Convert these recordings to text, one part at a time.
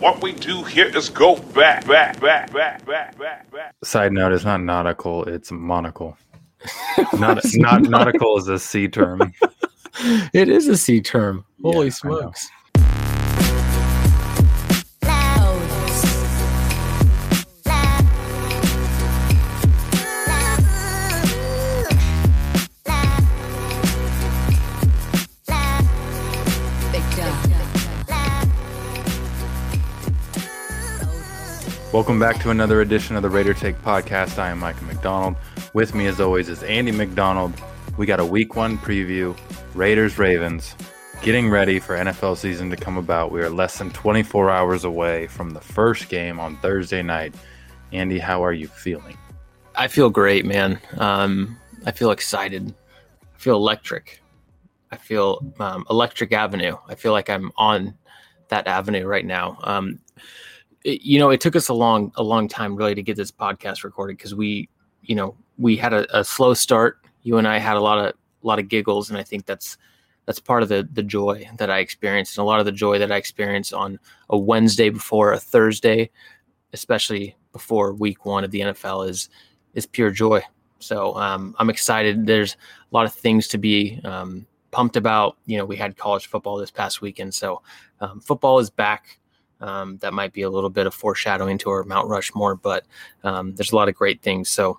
What we do here is go back, back, back, back, back, back, back. Side note: It's not nautical; it's monocle. not, not nautical is a sea term. it is a C term. Holy Yeah, smokes. Welcome back to another edition of the Raider Take podcast. I am Micah McDonald. With me, as always, is Andy McDonald. We got a Week One preview. Raiders Ravens getting ready for NFL season to come about. We are less than 24 hours away from the first game on Thursday night. Andy, how are you feeling? I feel great, man. Um, I feel excited. I feel electric. I feel um, Electric Avenue. I feel like I'm on that avenue right now. Um, it- you know, it took us a long, a long time really to get this podcast recorded because we, you know, we had a, a slow start. You and I had a lot of, a lot of giggles, and I think that's that's part of the the joy that I experienced, and a lot of the joy that I experienced on a Wednesday before a Thursday, especially before Week One of the NFL, is is pure joy. So um, I'm excited. There's a lot of things to be um, pumped about. You know, we had college football this past weekend, so um, football is back. Um, that might be a little bit of foreshadowing to our Mount Rushmore, but um, there's a lot of great things. So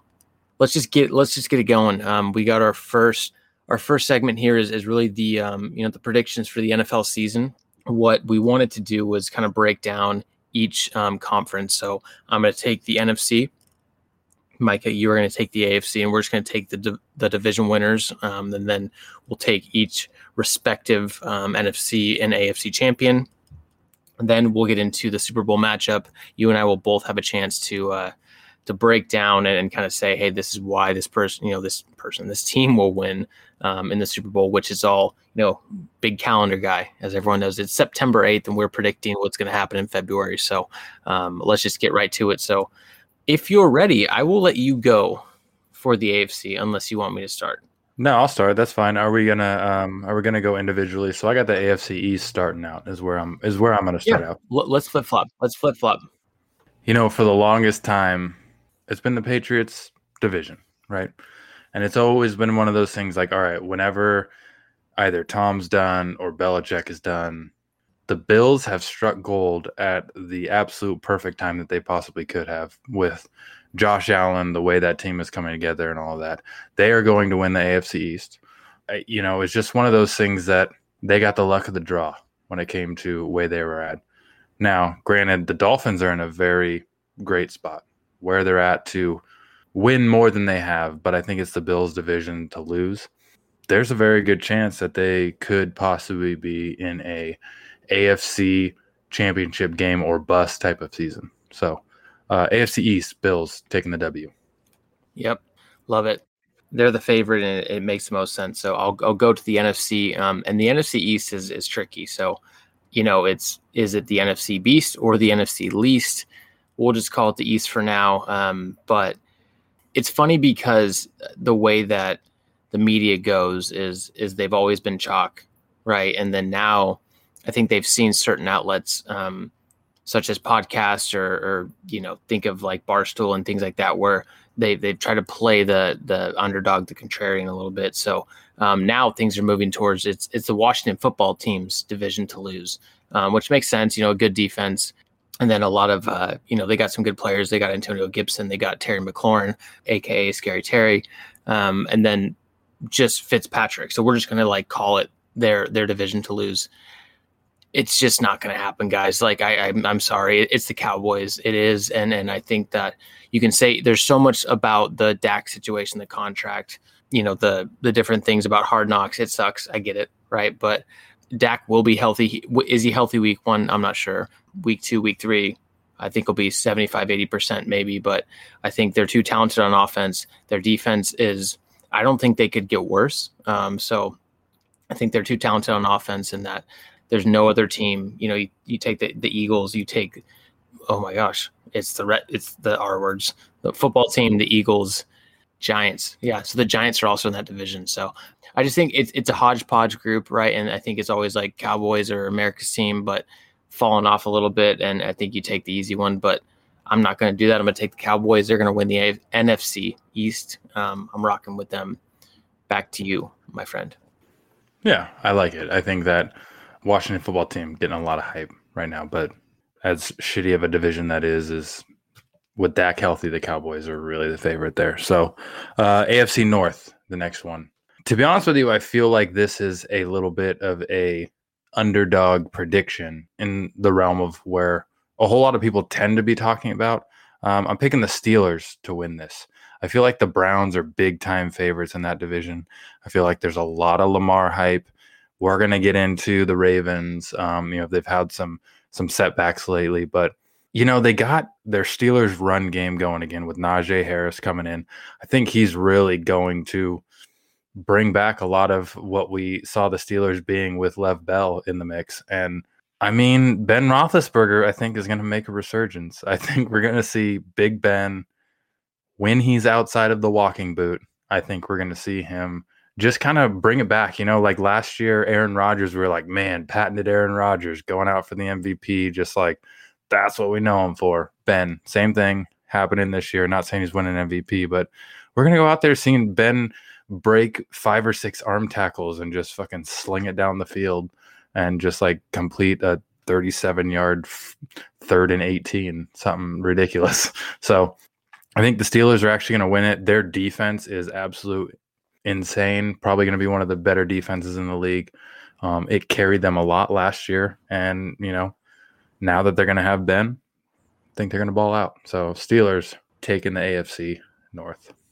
let's just get let's just get it going. Um, we got our first our first segment here is is really the um, you know the predictions for the NFL season. What we wanted to do was kind of break down each um, conference. So I'm going to take the NFC. Micah, you are going to take the AFC, and we're just going to take the the division winners, um, and then we'll take each respective NFC and AFC champion. Then we'll get into the Super Bowl matchup. You and I will both have a chance to uh, to break down and, and kind of say, hey, this is why this person, you know, this person, this team will win um, in the Super Bowl, which is all, you know, big calendar guy, as everyone knows. It's September 8th, and we're predicting what's going to happen in February. So um, let's just get right to it. So if you're ready, I will let you go for the AFC unless you want me to start. No, I'll start. That's fine. Are we gonna um are we gonna go individually? So I got the AFC East starting out is where I'm is where I'm gonna start out. L- let's flip flop. Let's flip flop. You know, for the longest time, it's been the Patriots division, right? And it's always been one of those things like, all right, whenever either Tom's done or Belichick is done, the Bills have struck gold at the absolute perfect time that they possibly could have with Josh Allen, the way that team is coming together and all of that. They are going to win the AFC East. You know, it's just one of those things that they got the luck of the draw when it came to where they were at. Now, granted, the Dolphins are in a very great spot where they're at to win more than they have, but I think it's the Bills' division to lose. There's a very good chance that they could possibly be in a AFC championship game or bust type of season. So, uh, AFC East, Bills taking the W. Yep, love it. They're the favorite, and it, makes the most sense. So I'll I'll go to the NFC. Um, and the NFC East is is tricky. So, you know, it's is it the NFC Beast or the NFC Least? We'll just call it the East for now. Um, but it's funny because the way that the media goes is is they've always been chalk, right? And then now, I think they've seen certain outlets. Um, such as podcasts or, or you know think of like barstool and things like that where they they've tried to play the the underdog the contrarian a little bit. So um, now things are moving towards it's it's the washington football team's division to lose um, which makes sense you know a good defense. And then a lot of uh, you know they got some good players. They got antonio gibson. They got terry mclaurin aka scary terry um, and then just fitzpatrick. So we're just going to like call it their their division to lose it's just not going to happen, guys. Like I, I'm, I'm sorry, it's the Cowboys. It is, and and I think that you can say there's so much about the Dak situation, the contract, you know, the the different things about Hard Knocks. It sucks. I get it, right? But Dak will be healthy. He- Is he healthy week one? I'm not sure. Week two, week three, I think will be 75, 80 percent maybe. But I think they're too talented on offense. Their defense is. I don't think they could get worse. Um, so I think they're too talented on offense, and that there's no other team. You know, you, you take the, the Eagles, you take, oh my gosh, it's the it's the R words, the football team, the Eagles, Giants. Yeah, so the Giants are also in that division. So I just think it's it's a hodgepodge group, right? And I think it's always like Cowboys or America's team, but falling off a little bit, and I think you take the easy one. But I'm not going to do that. I'm going to take the Cowboys. They're going to win the A- NFC East. Um, I'm rocking with them. Back to you, my friend. Yeah, I like it. I think that Washington football team getting a lot of hype right now, but as shitty of a division that is, is with Dak healthy, the Cowboys are really the favorite there. So, uh, AFC North, the next one. To be honest with you, I feel like this is a little bit of a underdog prediction in the realm of where a whole lot of people tend to be talking about. Um, I'm picking the Steelers to win this. I feel like the Browns are big time favorites in that division. I feel like there's a lot of Lamar hype. We're gonna get into the Ravens. Um, you know, they've had some some setbacks lately, but you know they got their Steelers run game going again with Najee Harris coming in. I think he's really going to bring back a lot of what we saw the Steelers being with Lev Bell in the mix. And I mean, Ben Roethlisberger, I think, is going to make a resurgence. I think we're going to see Big Ben when he's outside of the walking boot. I think we're going to see him just kind of bring it back. You know, like last year, Aaron Rodgers, we were like, man, patented Aaron Rodgers going out for the MVP, just like that's what we know him for. Ben, same thing happening this year. Not saying he's winning MVP, but we're to go out there seeing Ben break five or six arm tackles and just fucking sling it down the field and just like complete a 37 yard third and 18, something ridiculous. So I think the Steelers are actually going to win it. Their defense is absolute insane. Probably going to be one of the better defenses in the league. Um, it carried them a lot last year, and you know, now that they're going to have Ben, I think they're going to ball out. So Steelers taking the AFC North.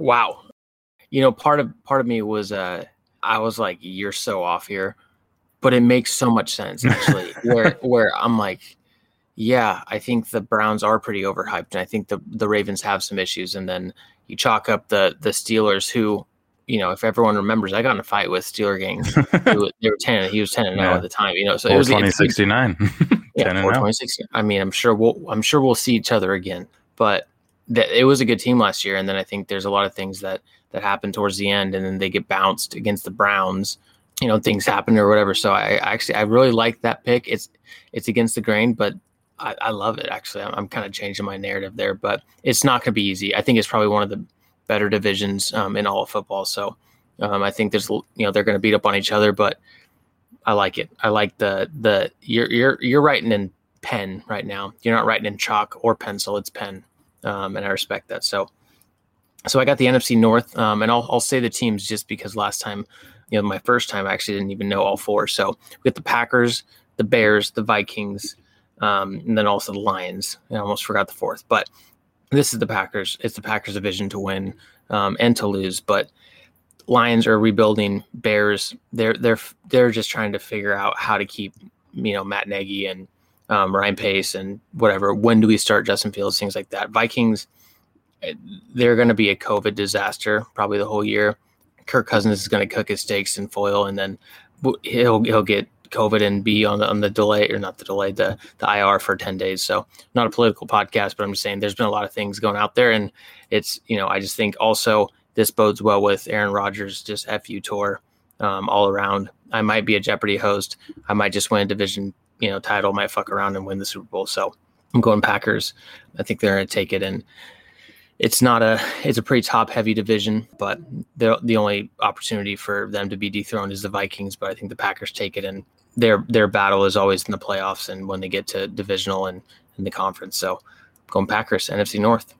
Wow, you know, part of part of me was uh, I was like, you're so off here, but it makes so much sense actually. where where I'm like, yeah, I think the Browns are pretty overhyped, and I think the the Ravens have some issues, and then you chalk up the the Steelers, who, you know, if everyone remembers, I got in a fight with Steeler gang. they were ten, he was ten and now at the time, you know. So it was twenty sixty nine. Yeah, four twenty sixty. I mean, I'm sure we'll I'm sure we'll see each other again, but that it was a good team last year, and then I think there's a lot of things that that happened towards the end, and then they get bounced against the Browns. You know, things happen or whatever. So I, I actually I really like that pick. It's it's against the grain, but I, I love it. Actually, I'm, I'm, kind of changing my narrative there, but it's not going to be easy. I think it's probably one of the better divisions um, in all of football. So um, I think there's you know they're going to beat up on each other, but I like it. I like the the you're you're you're writing in pen right now. You're not writing in chalk or pencil. It's pen, um, and I respect that. So so I got the NFC North, um, and I'll I'll say the teams just because last time, you know, my first time I actually didn't even know all four. So we got the Packers, the Bears, the Vikings um, and then also the Lions. I almost forgot the fourth, but this is the Packers. It's the Packers' division to win um, and to lose. But Lions are rebuilding. Bears, they're they're they're just trying to figure out how to keep you know Matt Nagy and um, Ryan Pace and whatever. When do we start Justin Fields? Things like that. Vikings, they're going to be a COVID disaster probably the whole year. Kirk Cousins is going to cook his steaks in foil, and then he'll he'll get COVID and be on the on the delay or not the delay the the IR for ten days. So not a political podcast, but I'm just saying there's been a lot of things going out there, and it's you know I just think also this bodes well with Aaron Rodgers just fu tour um, all around. I might be a Jeopardy host. I might just win a division you know title. Might fuck around and win the Super Bowl. So I'm going Packers. I think they're going to take it and it's not a it's a pretty top heavy division, but the the only opportunity for them to be dethroned is the Vikings. But I think the Packers take it, and their their battle is always in the playoffs and when they get to divisional and in the conference. So going Packers, NFC North.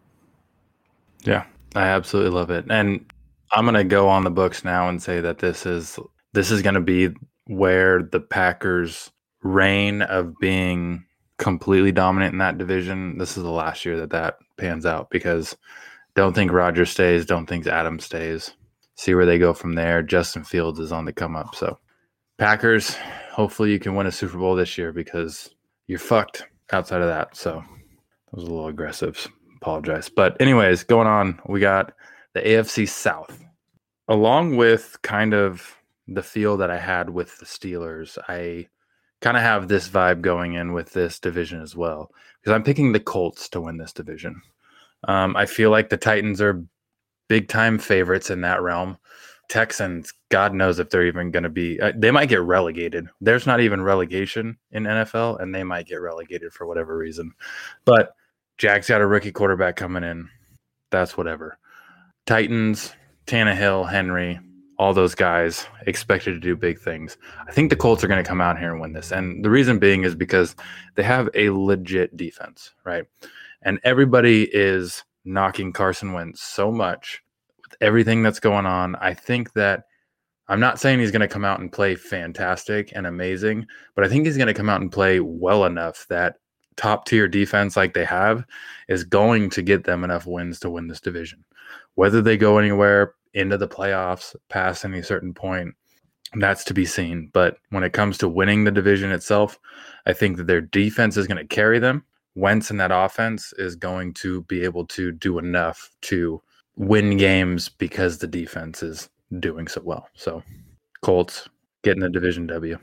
Yeah, I absolutely love it. And I'm gonna go on the books now and say that this is this is gonna be where the Packers reign of being completely dominant in that division. This is the last year that that pans out because don't think Roger stays, don't think Adam stays. See where they go from there. Justin Fields is on the come up. So Packers, hopefully you can win a Super Bowl this year because you're fucked outside of that. So that was a little aggressive. Apologize. But, anyways, going on, we got the AFC South. Along with kind of the feel that I had with the Steelers, I kind of have this vibe going in with this division as well because I'm picking the Colts to win this division. Um, I feel like the Titans are big time favorites in that realm. Texans, God knows if they're even going to be. Uh, they might get relegated. There's not even relegation in NFL, and they might get relegated for whatever reason. But Jags got a rookie quarterback coming in. That's whatever. Titans, Tannehill, Henry, all those guys expected to do big things. I think the Colts are going to come out here and win this. And the reason being is because they have a legit defense, right? And everybody is knocking Carson Wentz so much with everything that's going on. I think that I'm not saying he's going to come out and play fantastic and amazing, but I think he's going to come out and play well enough that top tier defense like they have is going to get them enough wins to win this division. Whether they go anywhere into the playoffs past any certain point, that's to be seen. But when it comes to winning the division itself, I think that their defense is going to carry them. Wentz and that offense is going to be able to do enough to win games because the defense is doing so well. So, Colts getting the division W.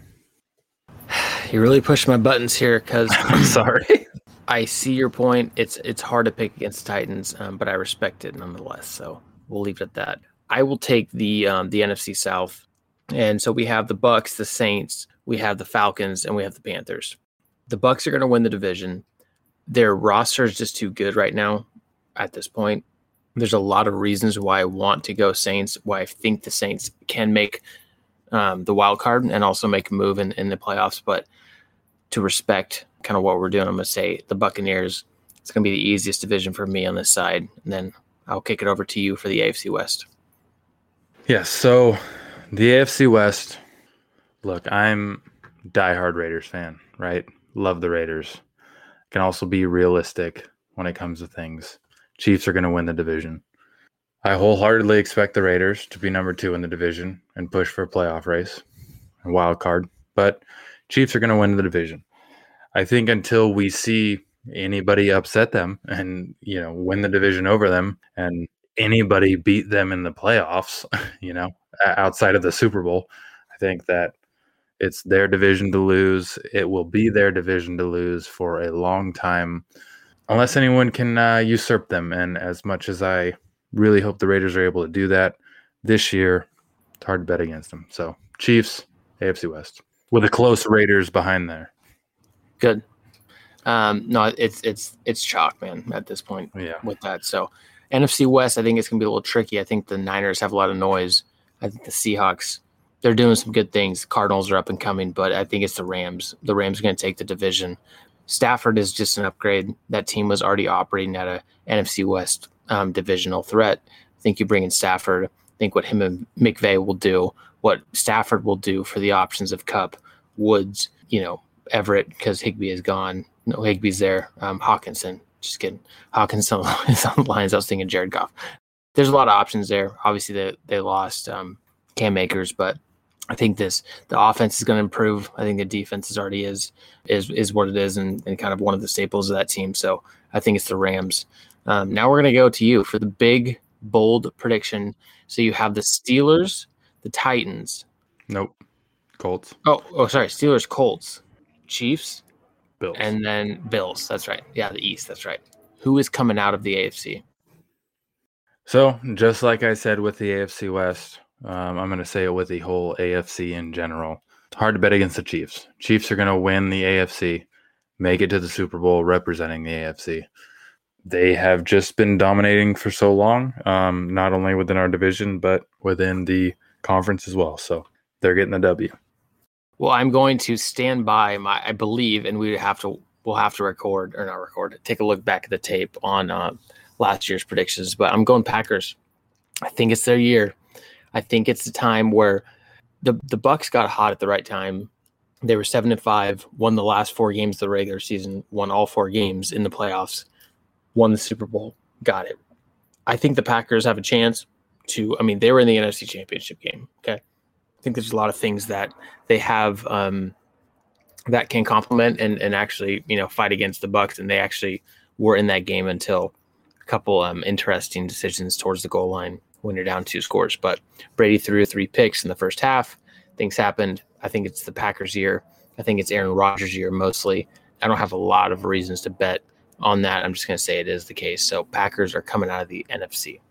You really pushed my buttons here because I'm sorry. I see your point. It's it's hard to pick against Titans, um, but I respect it nonetheless. So we'll leave it at that. I will take the um, the NFC South, and so we have the Bucks, the Saints, we have the Falcons, and we have the Panthers. The Bucks are going to win the division. Their roster is just too good right now. At this point, there's a lot of reasons why I want to go Saints. Why I think the Saints can make um, the wild card and also make a move in, in the playoffs. But to respect kind of what we're doing, I'm going to say the Buccaneers. It's going to be the easiest division for me on this side, and then I'll kick it over to you for the AFC West. Yes. So the AFC West. Look, I'm diehard Raiders fan, right? Love the Raiders. Can also be realistic when it comes to things. Chiefs are going to win the division. I wholeheartedly expect the Raiders to be number two in the division and push for a playoff race, a wild card. But Chiefs are going to win the division. I think until we see anybody upset them and you know win the division over them and anybody beat them in the playoffs, you know, outside of the Super Bowl. I think that it's their division to lose. It will be their division to lose for a long time, unless anyone can uh, usurp them. And as much as I really hope the Raiders are able to do that this year, it's hard to bet against them. So, Chiefs, AFC West, with a close Raiders behind there. Good. Um, no, it's it's it's chalk, man. At this point, yeah. With that, so NFC West, I think it's going to be a little tricky. I think the Niners have a lot of noise. I think the Seahawks, they're doing some good things. Cardinals are up and coming, but I think it's the Rams. The Rams are going to take the division. Stafford is just an upgrade. That team was already operating at a NFC West um, divisional threat. I think you bring in Stafford. I think what him and McVay will do, what Stafford will do for the options of Kupp, Woods, you know, Everett because Higbee is gone. No, Higbee's there. Um, Hockenson, just kidding. Hockenson, the Lions. I was thinking Jared Goff. There's a lot of options there. Obviously, they they lost um, Cam Akers, but I think this the offense is going to improve. I think the defense is already is is is what it is, and, and kind of one of the staples of that team. So I think it's the Rams. Um, now we're going to go to you for the big bold prediction. So you have the Steelers, the Titans. Nope. Colts. Oh, oh, sorry. Steelers, Colts, Chiefs, Bills. and then Bills. That's right. Yeah, the East. That's right. Who is coming out of the AFC? So, just like I said with the AFC West, um, I'm going to say it with the whole AFC in general. It's hard to bet against the Chiefs. Chiefs are going to win the AFC, make it to the Super Bowl representing the AFC. They have just been dominating for so long, um, not only within our division, but within the conference as well. So, they're getting the W. Well, I'm going to stand by my. I believe, and we have to. We'll have to record or not record. Take a look back at the tape on uh, last year's predictions. But I'm going Packers. I think it's their year. I think it's the time where the the Bucks got hot at the right time. They were seven and five, won the last four games of the regular season, won all four games in the playoffs, won the Super Bowl, got it. I think the Packers have a chance to. I mean, they were in the NFC Championship game. Okay, think there's a lot of things that they have um, that can complement and and actually you know fight against the Bucks, and they actually were in that game until a couple um, interesting decisions towards the goal line when you're down two scores. But Brady threw three picks in the first half. Things happened. I think it's the Packers' year. I think it's Aaron Rodgers' year mostly. I don't have a lot of reasons to bet on that. I'm just going to say it is the case. So Packers are coming out of the NFC.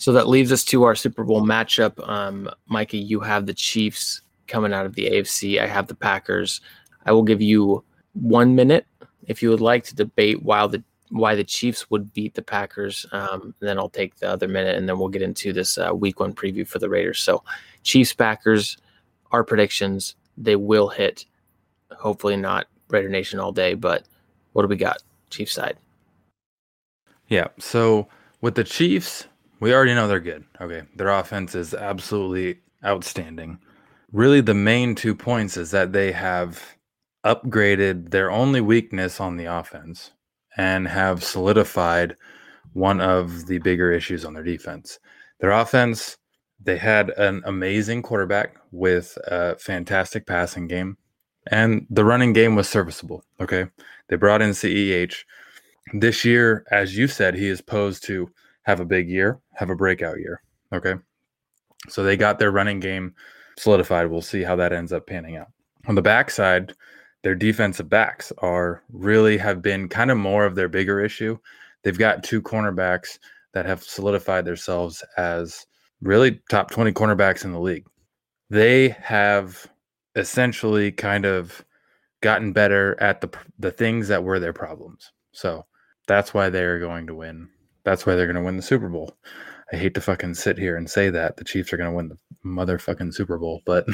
So that leaves us to our Super Bowl matchup. Um, you have the Chiefs coming out of the AFC. I have the Packers. I will give you one minute if you would like to debate why the why the Chiefs would beat the Packers. Um, then I'll take the other minute, and then we'll get into this uh, Week One preview for the Raiders. So, Chiefs Packers, our predictions they will hit. Hopefully not Raider Nation all day, but what do we got? Chiefs side. Yeah. So with the Chiefs, we already know they're good. Okay. Their offense is absolutely outstanding. Really, the main two points is that they have upgraded their only weakness on the offense and have solidified one of the bigger issues on their defense. Their offense, they had an amazing quarterback with a fantastic passing game, and the running game was serviceable. Okay. They brought in CEH. This year, as you said, he is posed to have a big year, have a breakout year. Okay. So they got their running game solidified. We'll see how that ends up panning out. On the backside, their defensive backs are really have been kind of more of their bigger issue. They've got two cornerbacks that have solidified themselves as really top 20 cornerbacks in the league. They have essentially kind of gotten better at the the things that were their problems. So that's why they're going to win. That's why they're going to win the Super Bowl. I hate to fucking sit here and say that the Chiefs are going to win the motherfucking Super Bowl, but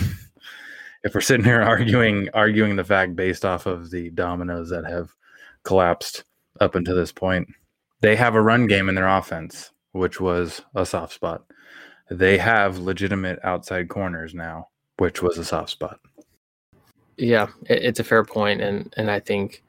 if we're sitting here arguing arguing the fact based off of the dominoes that have collapsed up until this point, they have a run game in their offense, which was a soft spot. They have legitimate outside corners now, which was a soft spot. Yeah, it's a fair point, and and I think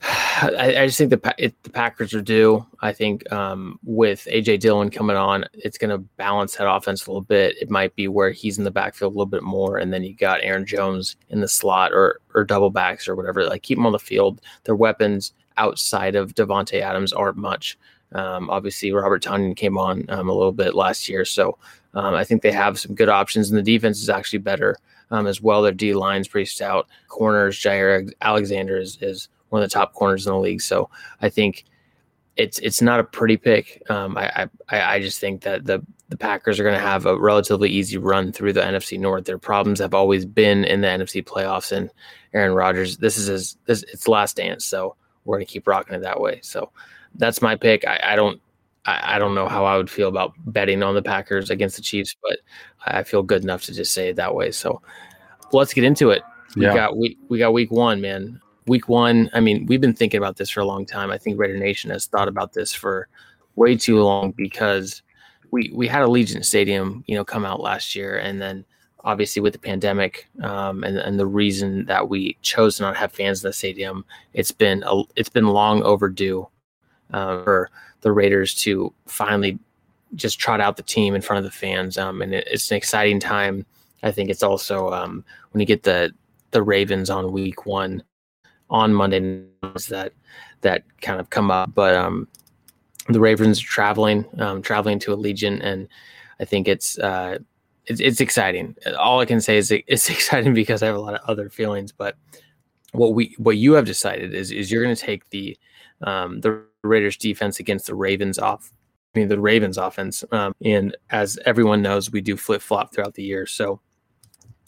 I, I just think the it, the Packers are due. I think um, with AJ Dillon coming on, it's going to balance that offense a little bit. It might be where he's in the backfield a little bit more, and then you got Aaron Jones in the slot or or double backs or whatever. Like keep them on the field. Their weapons outside of Davante Adams aren't much. Um, obviously, Robert Tonyan came on um, a little bit last year, so um, I think they have some good options, and the defense is actually better um, as well. Their D line's pretty stout. Corners, Jaire Alexander is, is one of the top corners in the league. So I think it's it's not a pretty pick. Um, I, I I just think that the the Packers are going to have a relatively easy run through the NFC North. Their problems have always been in the NFC playoffs, and Aaron Rodgers. This is his this it's last dance, so we're going to keep rocking it that way. So that's my pick. I, I don't I, I, don't know how I would feel about betting on the Packers against the Chiefs, but I feel good enough to just say it that way. So let's get into it. We yeah. got we we got week one, man week one, I mean, we've been thinking about this for a long time. I think Raider Nation has thought about this for way too long because we we had Allegiant Stadium, you know, come out last year, and then obviously with the pandemic um, and and the reason that we chose to not have fans in the stadium, it's been a, it's been long overdue uh, for the Raiders to finally just trot out the team in front of the fans, um, and it, it's an exciting time. I think it's also um, when you get the the Ravens on week one on Monday nights that that kind of come up. But um, the Ravens are traveling, um, traveling to Allegiant, and I think it's uh, it's, it's exciting. All I can say is it's exciting because I have a lot of other feelings. But what we what you have decided is is you're going to take the um, the Raiders defense against the Ravens off. I mean the Ravens offense, um, and as everyone knows, we do flip flop throughout the year. So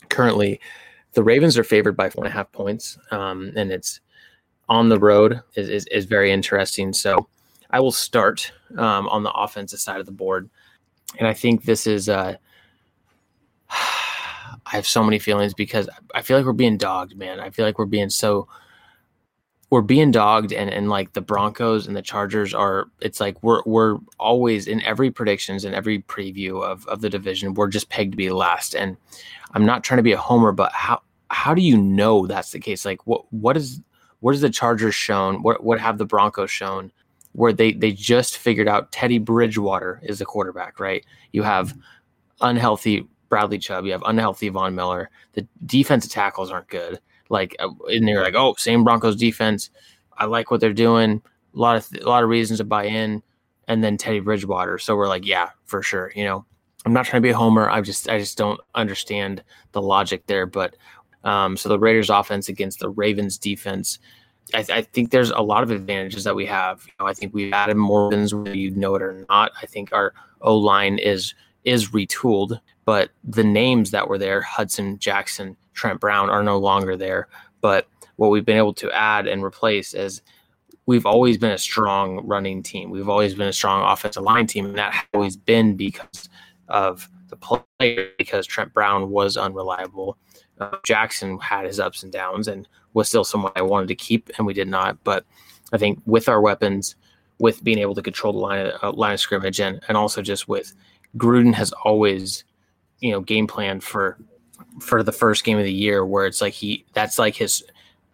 currently, the Ravens are favored by four and a half points, um, and it's on the road is, is, is, very interesting. So I will start um, on the offensive side of the board, and I think this is. Uh, I have so many feelings because I feel like we're being dogged, man. I feel like we're being so we're being dogged and, and like the Broncos and the Chargers are it's like we're we're always in every predictions and every preview of, of the division, we're just pegged to be last. And I'm not trying to be a homer, but how how do you know that's the case? Like what what is what has the Chargers shown? What what have the Broncos shown where they they just figured out Teddy Bridgewater is the quarterback, right? You have mm-hmm. unhealthy Bradley Chubb, you have unhealthy Von Miller. The defensive tackles aren't good. Like, uh, and they're like, oh, same Broncos defense. I like what they're doing. A lot of a lot of reasons to buy in, and then Teddy Bridgewater. So we're like, yeah, for sure. You know, I'm not trying to be a homer. I just I just don't understand the logic there. But um, so the Raiders offense against the Ravens defense. I, th- I, think there's a lot of advantages that we have. You know, I think we've added more wins whether you know it or not. I think our O line is is retooled, but the names that were there, Hudson, Jackson, Trent Brown, are no longer there. But what we've been able to add and replace is we've always been a strong running team. We've always been a strong offensive line team, and that has always been because of the player, because Trent Brown was unreliable. Uh, Jackson had his ups and downs and was still someone I wanted to keep, and we did not. But I think with our weapons, with being able to control the line of, uh, line of scrimmage, and and also just with Gruden has always, you know, game planned for for the first game of the year where it's like he that's like his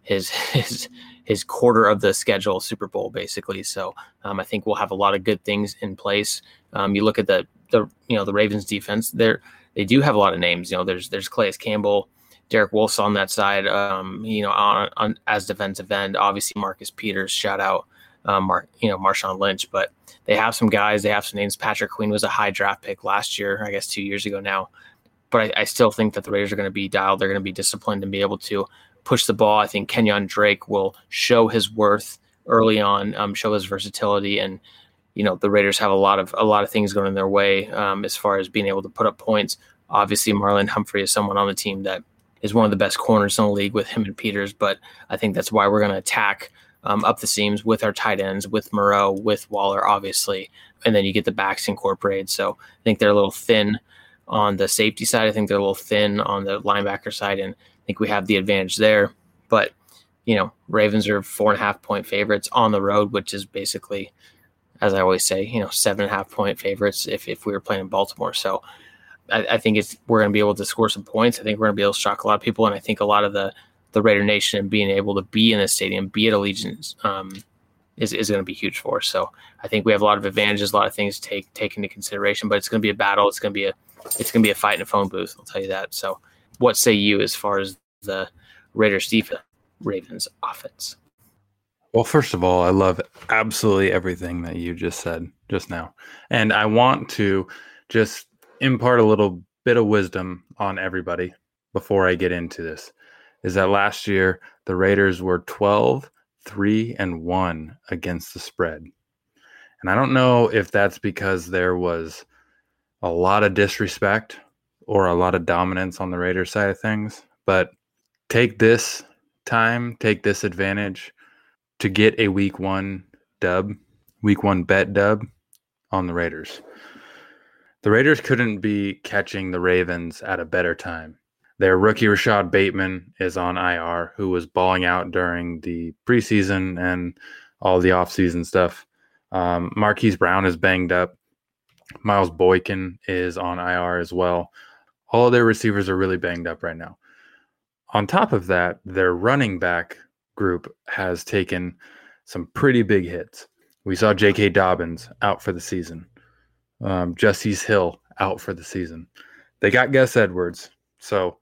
his his his quarter of the schedule Super Bowl basically. So um, I think we'll have a lot of good things in place. Um, you look at the the you know the Ravens defense, they're they do have a lot of names. You know, there's there's Calais Campbell, Derek Wolfe's on that side. Um, you know, on, on as defensive end, obviously Marcus Peters, shout out, um, Mark, you know Marshawn Lynch, but they have some guys. They have some names. Patrick Queen was a high draft pick last year, I guess two years ago now. But I, I still think that the Raiders are going to be dialed. They're going to be disciplined and be able to push the ball. I think Kenyan Drake will show his worth early on, um, show his versatility, and you know the Raiders have a lot of a lot of things going in their way um, as far as being able to put up points. Obviously, Marlon Humphrey is someone on the team that is one of the best corners in the league with him and Peters, but I think that's why we're going to attack um, up the seams with our tight ends, with Moreau, with Waller, obviously, and then you get the backs incorporated. So I think they're a little thin on the safety side. I think they're a little thin on the linebacker side, and I think we have the advantage there. But you know, Ravens are four and a half point favorites on the road, which is basically, as I always say, you know, seven and a half point favorites if if we were playing in Baltimore. So I, I think it's we're going to be able to score some points. I think we're going to be able to shock a lot of people, and I think a lot of the the Raider Nation and being able to be in the stadium, be at Allegiant, um, is, is going to be huge for us. So I think we have a lot of advantages, a lot of things to take take into consideration. But it's going to be a battle. It's going to be a it's going to be a fight in a phone booth. I'll tell you that. So what say you as far as the Raiders defense, Ravens offense? Well, first of all, I love absolutely everything that you just said just now. And I want to just impart a little bit of wisdom on everybody before I get into this is that last year the Raiders were 12, 3, and 1 against the spread. And I don't know if that's because there was a lot of disrespect or a lot of dominance on the Raiders side of things, but take this time, take this advantage to get a week one dub, week one bet dub on the Raiders. The Raiders couldn't be catching the Ravens at a better time. Their rookie Rashod Bateman is on IR, who was balling out during the preseason and all the offseason stuff. Um, Marquise Brown is banged up. Miles Boykin is on IR as well. All their receivers are really banged up right now. On top of that, their running back group has taken some pretty big hits. We saw J.K. Dobbins out for the season, um, Justice Hill out for the season. They got Gus Edwards. So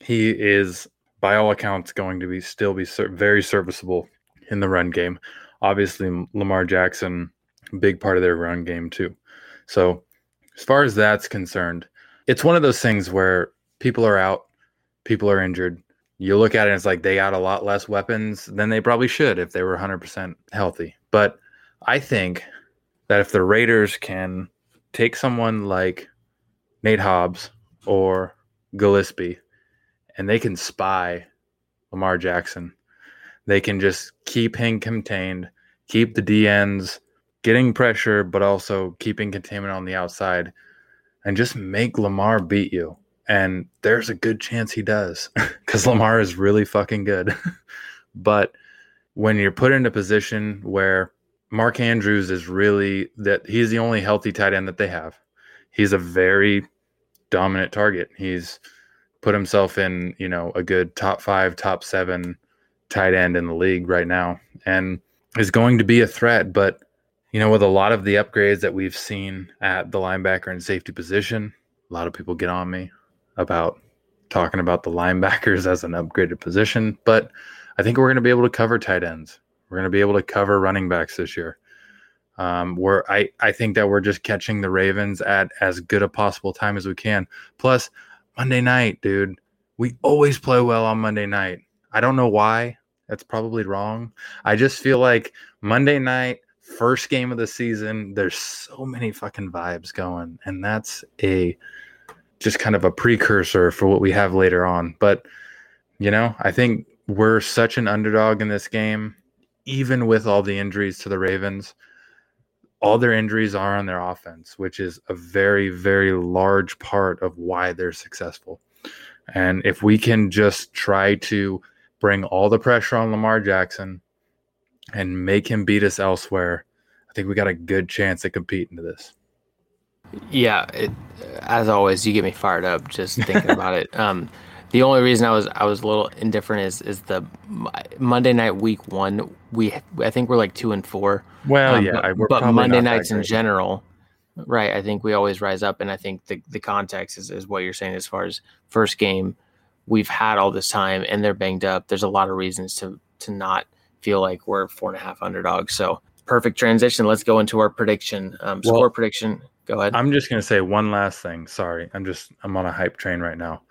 he is by all accounts going to be still be ser- very serviceable in the run game. Obviously, Lamar Jackson, big part of their run game too. So, as far as that's concerned, it's one of those things where people are out, people are injured. You look at it, and it's like they got a lot less weapons than they probably should if they were 100% healthy. But I think that if the Raiders can take someone like Nate Hobbs or Gillespie and they can spy Lamar Jackson. They can just keep him contained, keep the DNs getting pressure, but also keeping containment on the outside, and just make Lamar beat you. And there's a good chance he does because Lamar is really fucking good. but when you're put in a position where Mark Andrews is really that he's the only healthy tight end that they have, he's a very dominant target. He's put himself in, you know, a good top five, top seven tight end in the league right now and is going to be a threat. But, you know, with a lot of the upgrades that we've seen at the linebacker and safety position, a lot of people get on me about talking about the linebackers as an upgraded position. But I think we're going to be able to cover tight ends. We're going to be able to cover running backs this year. Um, where I, I think that we're just catching the Ravens at as good a possible time as we can. Plus, Monday night, dude. We always play well on Monday night. I don't know why. That's probably wrong. I just feel like Monday night first game of the season. There's so many fucking vibes going, and that's a just kind of a precursor for what we have later on. But you know, I think we're such an underdog in this game, even with all the injuries to the Ravens. All their injuries are on their offense, which is a very, very large part of why they're successful. And if we can just try to bring all the pressure on Lamar Jackson and make him beat us elsewhere, I think we got a good chance to compete into this. Yeah, it, as always, you get me fired up just thinking about it. Um, the only reason I was I was a little indifferent is is the Monday night week one. We I think we're like two and four. Well, Um, yeah, but, I- we're but Monday nights in general, right? I think we always rise up, and I think the the context is, is what you're saying as far as first game. We've had all this time, and they're banged up. There's a lot of reasons to to not feel like we're four and a half underdogs. So perfect transition. Let's go into our prediction. Um, Well, score prediction. Go ahead. I'm just gonna say one last thing. Sorry, I'm just I'm on a hype train right now.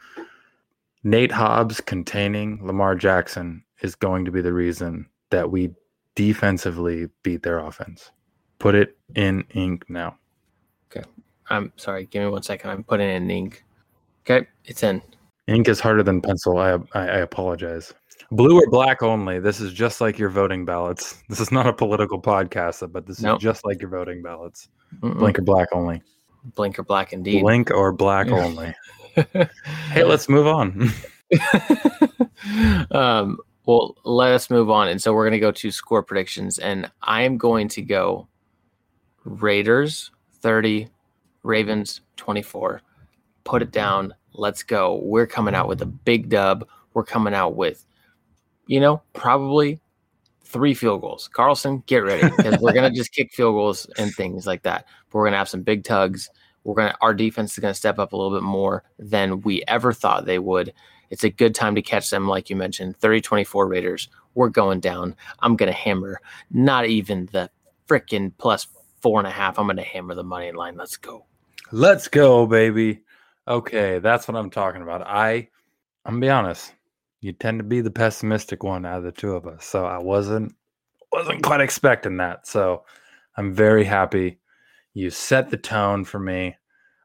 Nate Hobbs containing Lamar Jackson is going to be the reason that we defensively beat their offense. Put it in ink now. Okay. I'm sorry. Give me one second. I'm putting in ink. Okay, it's in. Ink is harder than pencil. I, I I apologize. Blue or black only. This is just like your voting ballots. This is not a political podcast, but this Nope. is just like your voting ballots. Mm-mm. Blink or black only. Blink or black indeed. Blink or black only. Hey, let's move on. um, well, let us move on. And so we're going to go to score predictions. And I am going to go Raiders 30, Ravens 24. Put it down. Let's go. We're coming out with a big dub. We're coming out with, you know, probably three field goals. Carlson, get ready because we're to just kick field goals and things like that. But we're to have some big tugs. We're to, our defense is to step up a little bit more than we ever thought they would. It's a good time to catch them, like you mentioned. 30 24 Raiders. We're going down. I'm to hammer not even the freaking plus four and a half. I'm to hammer the money line. Let's go. Let's go, baby. Okay, that's what I'm talking about. I I'm gonna be honest. You tend to be the pessimistic one out of the two of us. So I wasn't wasn't quite expecting that. So I'm very happy. You set the tone for me.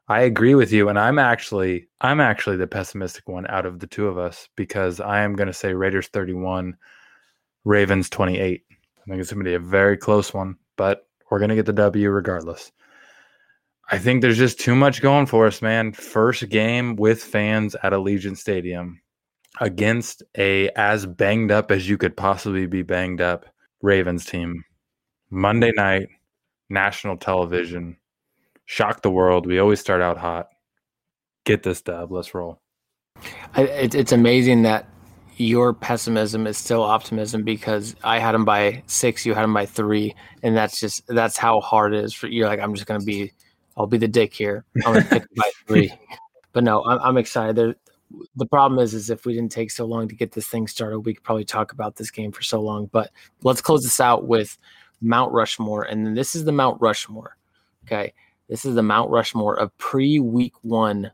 I agree with you and I'm actually I'm actually the pessimistic one out of the two of us because I am going to say Raiders 31 Ravens 28. I think it's going to be a very close one, but we're going to get the W regardless. I think there's just too much going for us, man. First game with fans at Allegiant Stadium against a as banged up as you could possibly be banged up Ravens team. Monday mm-hmm. night, national television. Shock the world. We always start out hot. Get this dub. Let's roll. I, it, it's amazing that your pessimism is still optimism because I had them by six, you had them by three, and that's just that's how hard it is for you're like I'm just gonna be, I'll be the dick here. I'm gonna pick by three, but no, I'm, I'm excited. There, the problem is, is if we didn't take so long to get this thing started, we could probably talk about this game for so long. But let's close this out with Mount Rushmore, and then this is the Mount Rushmore. Okay, this is the Mount Rushmore of pre-week one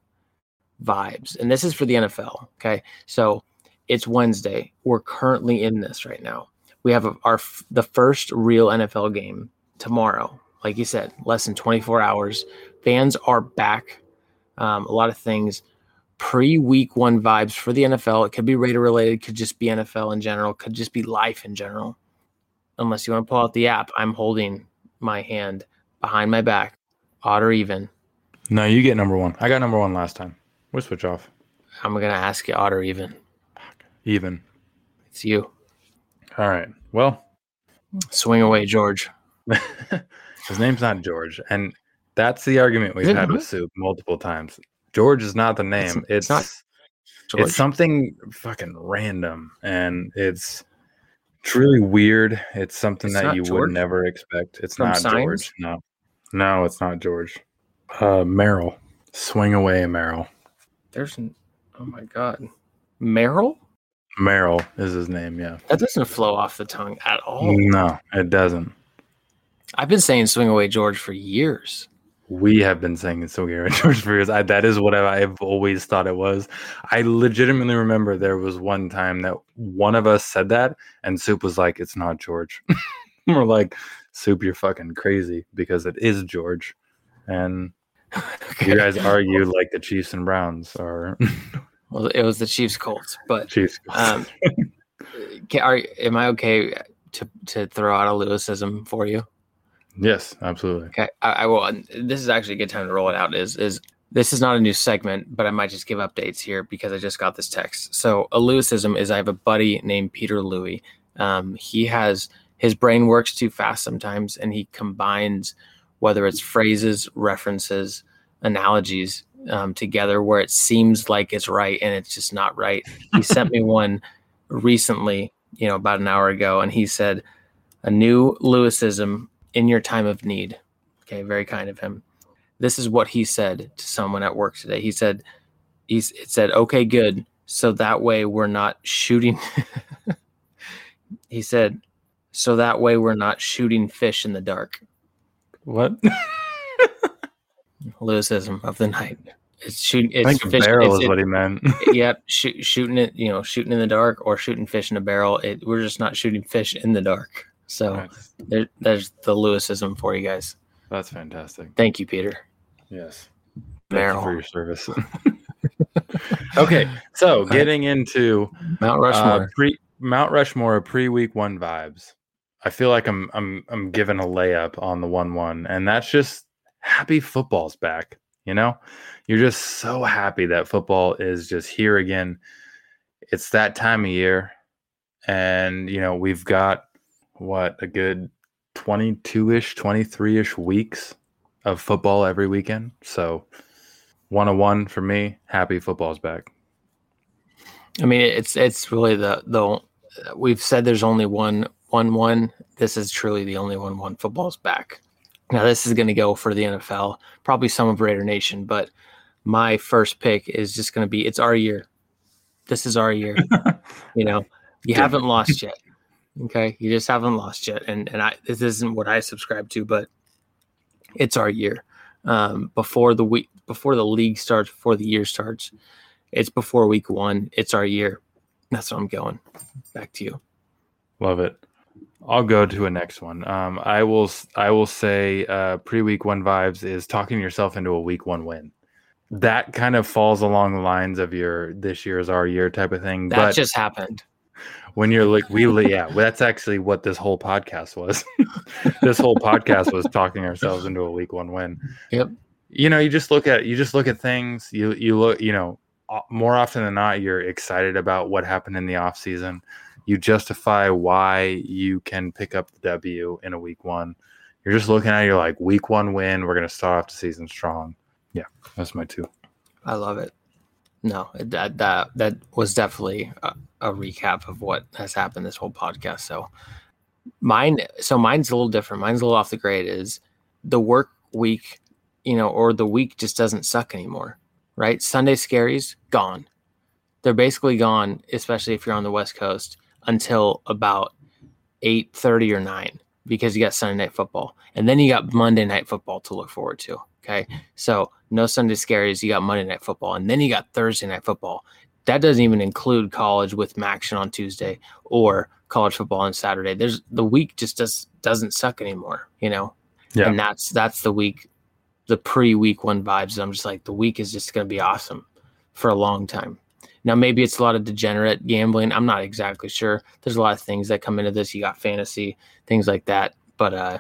vibes, and this is for the NFL. Okay, so it's Wednesday. We're currently in this right now. We have our the first real NFL game tomorrow. Like you said, less than 24 hours. Fans are back. Um, a lot of things pre week one vibes for the NFL. It could be Raider related, could just be NFL in general, could just be life in general. Unless you want to pull out the app, I'm holding my hand behind my back, odd or even. No, you get number one. I got number one last time. We'll switch off. I'm going to ask you odd or even. Even. It's you. All right. Well, Swing away, George. his name's not George. And that's the argument we've had with? Soup multiple times. George is not the name. it's It's not George. it's something fucking random and it's truly weird. It's something It's that you George? would never expect. It's From not Signs? George. No. No, it's not George. Uh Merrill. Swing away, Merrill. There's an, oh my god, Merrill. Merrill is his name, yeah. That doesn't flow off the tongue at all. No, it doesn't. I've been saying "swing away, George" for years. We have been saying it's so Aaron George for years. I, that is what I, I've always thought it was. I legitimately remember there was one time that one of us said that, and Soup was like, "It's not George." We're like, soup, you're fucking crazy because it is George. And you guys argue like the Chiefs and Browns are Well, it was the Chiefs Colts, but Chiefs. um, are am I okay to to throw out a Lewisism for you? Yes, absolutely. Okay, I, I will. This is actually a good time to roll it out. Is is this is not a new segment, but I might just give updates here because I just got this text. So a Lewisism is I have a buddy named Peter Louie. Um, he has his brain works too fast sometimes, and he combines whether it's phrases, references, analogies um, together where it seems like it's right and it's just not right. He sent me one recently, you know, about an hour ago, and he said a new Lewisism in your time of need. Okay, very kind of him. This is what he said to someone at work today. He said, "He's it said, okay, good, so that way we're not shooting." he said, "So that way we're not shooting fish in the dark." What? Lewisism of the night. It's shooting. I It's think a fish. barrel it's- is it- what he meant. yep, shoot, shooting it. You know, shooting in the dark or shooting fish in a barrel. It, we're just not shooting fish in the dark. So there, there's the Lewisism for you guys. that's fantastic. Thank you, Peter. Yes. Thank you for your service. okay, so getting into Mount uh, Rushmore. pre Mount Rushmore pre week one vibes. I feel like I'm I'm I'm giving a layup on the one one, and that's just happy football's back. You know, you're just so happy that football is just here again. It's that time of year, and you know we've got what a good 22 ish, 23 ish weeks of football every weekend. So one on one for me. Happy football's back. I mean, it's it's really the the we've said there's only one one one. This is truly the only one one. Football's back. Now this is going to go for the NFL, probably some of Raider Nation, but my first pick is just going to be it's our year. This is our year. you know, you haven't lost yet. Okay, you just haven't lost yet, and and I this isn't what I subscribe to, but it's our year. Um, before the week, before the league starts, before the year starts, it's before week one. It's our year. That's what I'm going. Back to you. Love it. I'll go to a next one. Um, I will. I will say uh, pre week one vibes is talking yourself into a week one win. That kind of falls along the lines of your this year is our year type of thing. That but just happened. When you're like we yeah, that's actually what this whole podcast was. this whole podcast was talking ourselves into a week one win. Yep. You know, you just look at you just look at things. You you look. You know, more often than not, you're excited about what happened in the off season. You justify why you can pick up the W in a week one. You're just looking at it, you're like week one win. We're gonna start off the season strong. Yeah, that's my two. I love it. No, that that that was definitely a, a recap of what has happened this whole podcast. So mine, so mine's a little different. Mine's a little off the grade. Is the work week, you know, or the week just doesn't suck anymore, right? Sunday scaries gone. They're basically gone, especially if you're on the West Coast until about eight thirty or nine, because you got Sunday night football, and then you got Monday night football to look forward to. Okay, so no Sunday scaries. You got Monday night football, and then you got Thursday night football. That doesn't even include college with MACtion on Tuesday or college football on Saturday. There's the week just does doesn't suck anymore, you know. Yeah. And that's that's the week, the pre week one vibes. I'm just like the week is just going to be awesome for a long time. Now maybe it's a lot of degenerate gambling. I'm not exactly sure. There's a lot of things that come into this. You got fantasy things like that, but uh,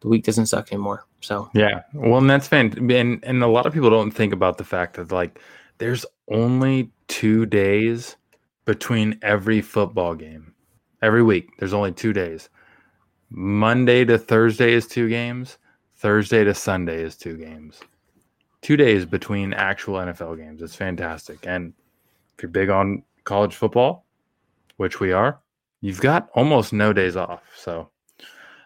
the week doesn't suck anymore. So Yeah, well, and that's fan, and and a lot of people don't think about the fact that like there's only two days between every football game, every week. There's only two days. Monday to Thursday is two games. Thursday to Sunday is two games. Two days between actual NFL games. It's fantastic. And if you're big on college football, which we are, you've got almost no days off. So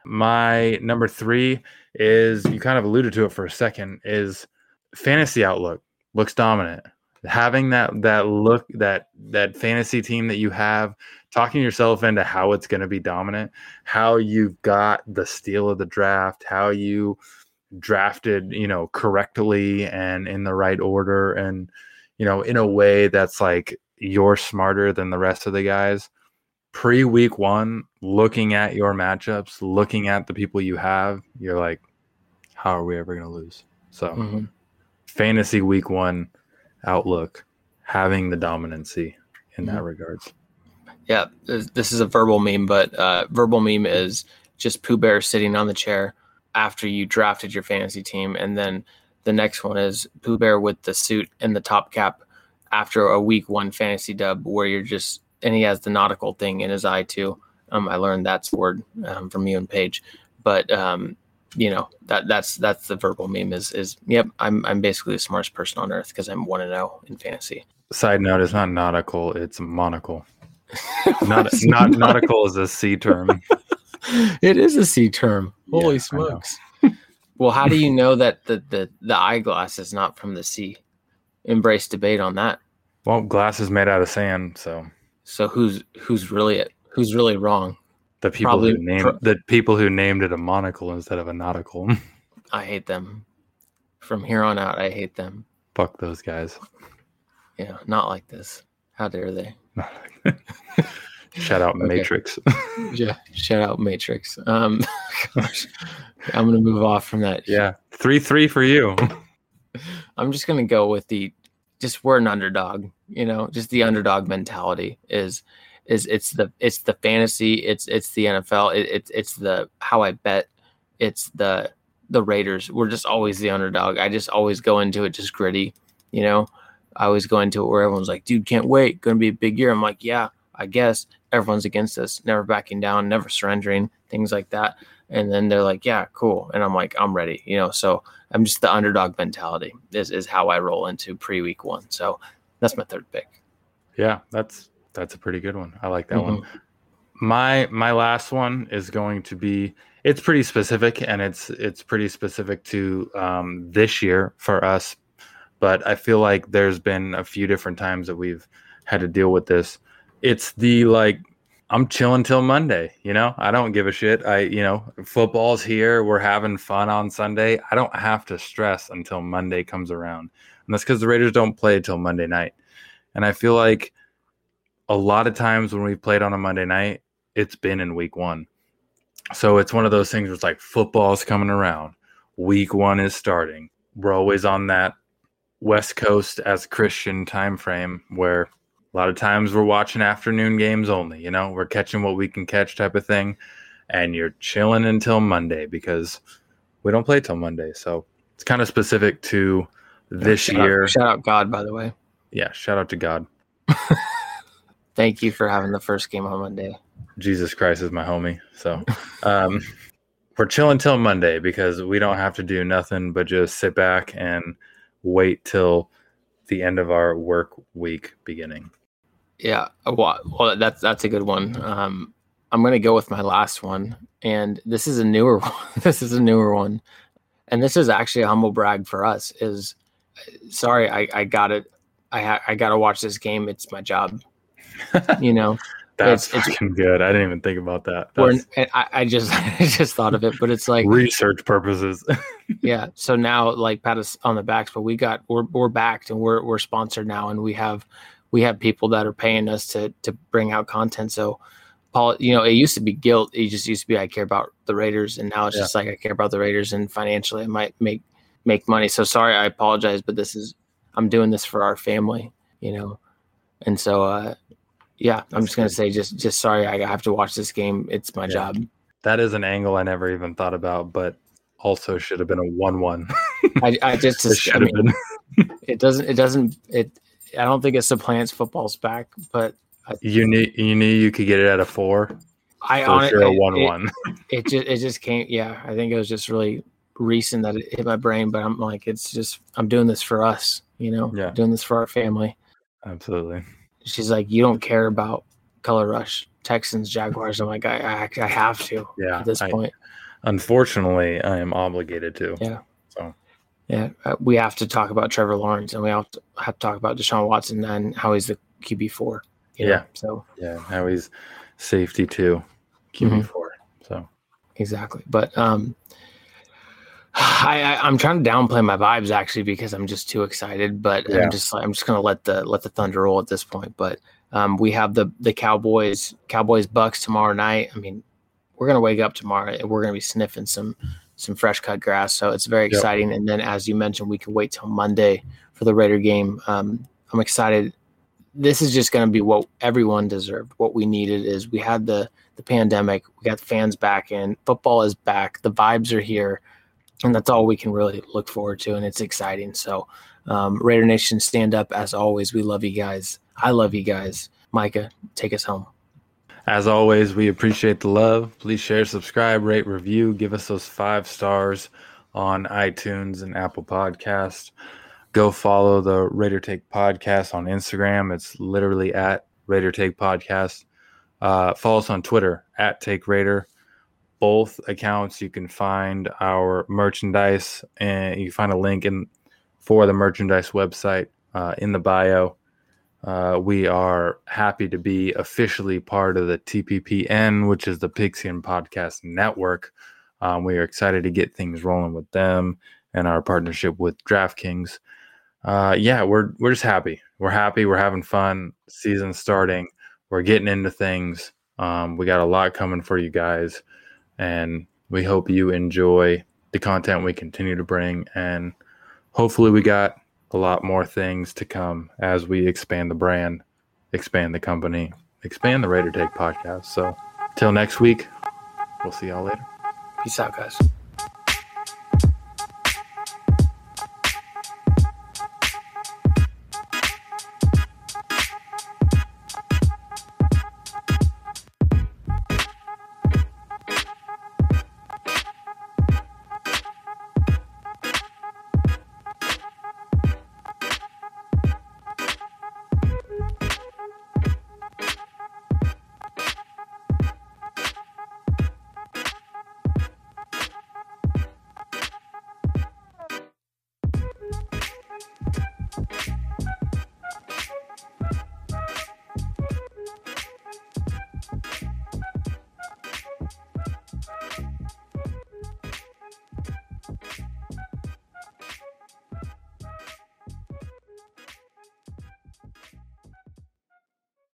my number three is you kind of alluded to it for a second is fantasy outlook looks dominant. Having that that look that that fantasy team that you have talking yourself into how it's going to be dominant how you've got the steal of the draft how you drafted you know correctly and in the right order and you know in a way that's like you're smarter than the rest of the guys pre week one, looking at your matchups, looking at the people you have, you're like, how are we ever going to lose? So, Mhm. fantasy week one outlook, having the dominancy in that regards. Yeah, this this is a verbal meme, but uh, verbal meme is just Pooh Bear sitting on the chair after you drafted your fantasy team, and then the next one is Pooh Bear with the suit and the top cap after a week one fantasy dub, where you're just and he has the nautical thing in his eye too. Um, I learned that's word um, from you and Paige, but um, you know that that's that's the verbal meme is is yep. I'm I'm basically the smartest person on earth because I'm one and zero in fantasy. Side note, it's not nautical, it's monocle. Not, not nautical is a sea term. it is a C term. Holy know. smokes. well, how do you know that the, the, the eyeglass is not from the sea? Embrace debate on that. Well, glass is made out of sand, so So who's who's really who's really wrong? the people Probably who named pro- the people who named it a monocle instead of a nautical. I hate them. From here on out, I hate them. Fuck those guys. Yeah, not like this. How dare they? Shout out Okay. Matrix. Yeah, shout out Matrix. Um, gosh, I'm gonna move off from that. yeah, three three for you. I'm just gonna go with the just we're an underdog, you know, just the underdog mentality is is it's the it's the fantasy, it's it's the NFL, it, it's it's the how I bet, it's the the Raiders. We're just always the underdog. I just always go into it just gritty, you know. I always go into it where everyone's like, dude, can't wait, gonna be a big year. I'm like, yeah, I guess everyone's against us, never backing down, never surrendering, things like that. And then they're like, yeah, cool. And I'm like, I'm ready, you know. So I'm just the underdog mentality is, is how I roll into pre week one. So that's my third pick. Yeah, that's that's a pretty good one. I like that Mm-hmm. one. My my last one is going to be it's pretty specific and it's it's pretty specific to um, this year for us, but I feel like there's been a few different times that we've had to deal with this. It's the like I'm chilling till Monday, you know? I don't give a shit. I, you know, football's here. We're having fun on Sunday. I don't have to stress until Monday comes around. And that's because the Raiders don't play till Monday night. And I feel like a lot of times when we've played on a Monday night, it's been in week one. So it's one of those things where it's like football's coming around. Week one is starting. We're always on that West Coast as Christian time frame where a lot of times we're watching afternoon games only, you know, we're catching what we can catch type of thing. And you're chilling until Monday because we don't play till Monday. So it's kind of specific to this shout year. Out, shout out God, by the way. Yeah, shout out to God. Thank you for having the first game on Monday. Jesus Christ is my homie. So um, we're chilling till Monday because we don't have to do nothing but just sit back and wait till the end of our work week beginning. Yeah, well, well that's that's a good one. Um, I'm gonna go with my last one, and this is a newer one. this is a newer one, and this is actually a humble brag for us. Is sorry, I I got it. I ha- I got to watch this game. It's my job. You know, That's It's- it's- fucking good. I didn't even think about that. We're- That's and I, I just I just thought of it, but it's like research purposes. yeah. So now like pat us on the backs, but we got we're we're backed and we're we're sponsored now, and we have we have people that are paying us to to bring out content. So Paul, you know, it used to be guilt. It just used to be I care about the Raiders, and now it's Yeah. just like I care about the Raiders, and financially I might make make money. So sorry, I apologize, but this is I'm doing this for our family, you know, and so uh yeah, I'm just gonna say just just sorry I have to watch this game. It's my Yeah. job. that is an angle I never even thought about, but also should have been a one-one. I, I just, It I should have mean, been. it doesn't it doesn't it i don't think it supplants football's back but You knew you knew you could get it at a four i for sure. A it, one-one. it, it just it just came yeah i think it was just really recent that it hit my brain but i'm like it's just i'm doing this for us you know Yeah. doing this for our family Absolutely. she's like you don't care about color rush texans jaguars i'm like i i, I have to Yeah. at this I- point unfortunately, I am obligated to. Yeah. So yeah uh, we have to talk about trevor lawrence and we have to have to talk about deshaun watson and how he's the qb4 you know? Yeah. so yeah, how he's safety too. QB Mhm. 4 So exactly but um I, I i'm trying to downplay my vibes actually because i'm just too excited but Yeah. i'm just i'm just gonna let the let the thunder roll at this point but Um, we have the the Cowboys Cowboys Bucks tomorrow night. I mean, we're gonna wake up tomorrow and we're gonna be sniffing some some fresh cut grass. So it's very exciting. Yep. And then, as you mentioned, we can wait till Monday for the Raider game. Um, I'm excited. This is just going to be what everyone deserved. What we needed is we had the the pandemic. We got the fans back in. Football is back. The vibes are here, and that's all we can really look forward to. And it's exciting. So, um, Raider Nation, stand up as always. We love you guys. I love you guys. Micah, take us home. As always, we appreciate the love. Please share, subscribe, rate, review, give us those five stars on iTunes and Apple Podcast. Go follow the Raider Take Podcast on Instagram. It's literally at Raider Take Podcast. Uh, follow us on Twitter at Take Raider. Both accounts you can find our merchandise and you can find a link in for the merchandise website uh, in the bio. Uh, we are happy to be officially part of the TPPN, which is the Pigskin Podcast Network. Um, we are excited to get things rolling with them and our partnership with DraftKings. Uh, yeah, we're we're just happy. We're happy. We're having fun. Season starting. We're getting into things. Um, we got a lot coming for you guys, and we hope you enjoy the content we continue to bring. And hopefully, we got a lot more things to come as we expand the brand, expand the company, expand the Raider Take podcast. So, till next week, we'll see y'all later. Peace out, guys.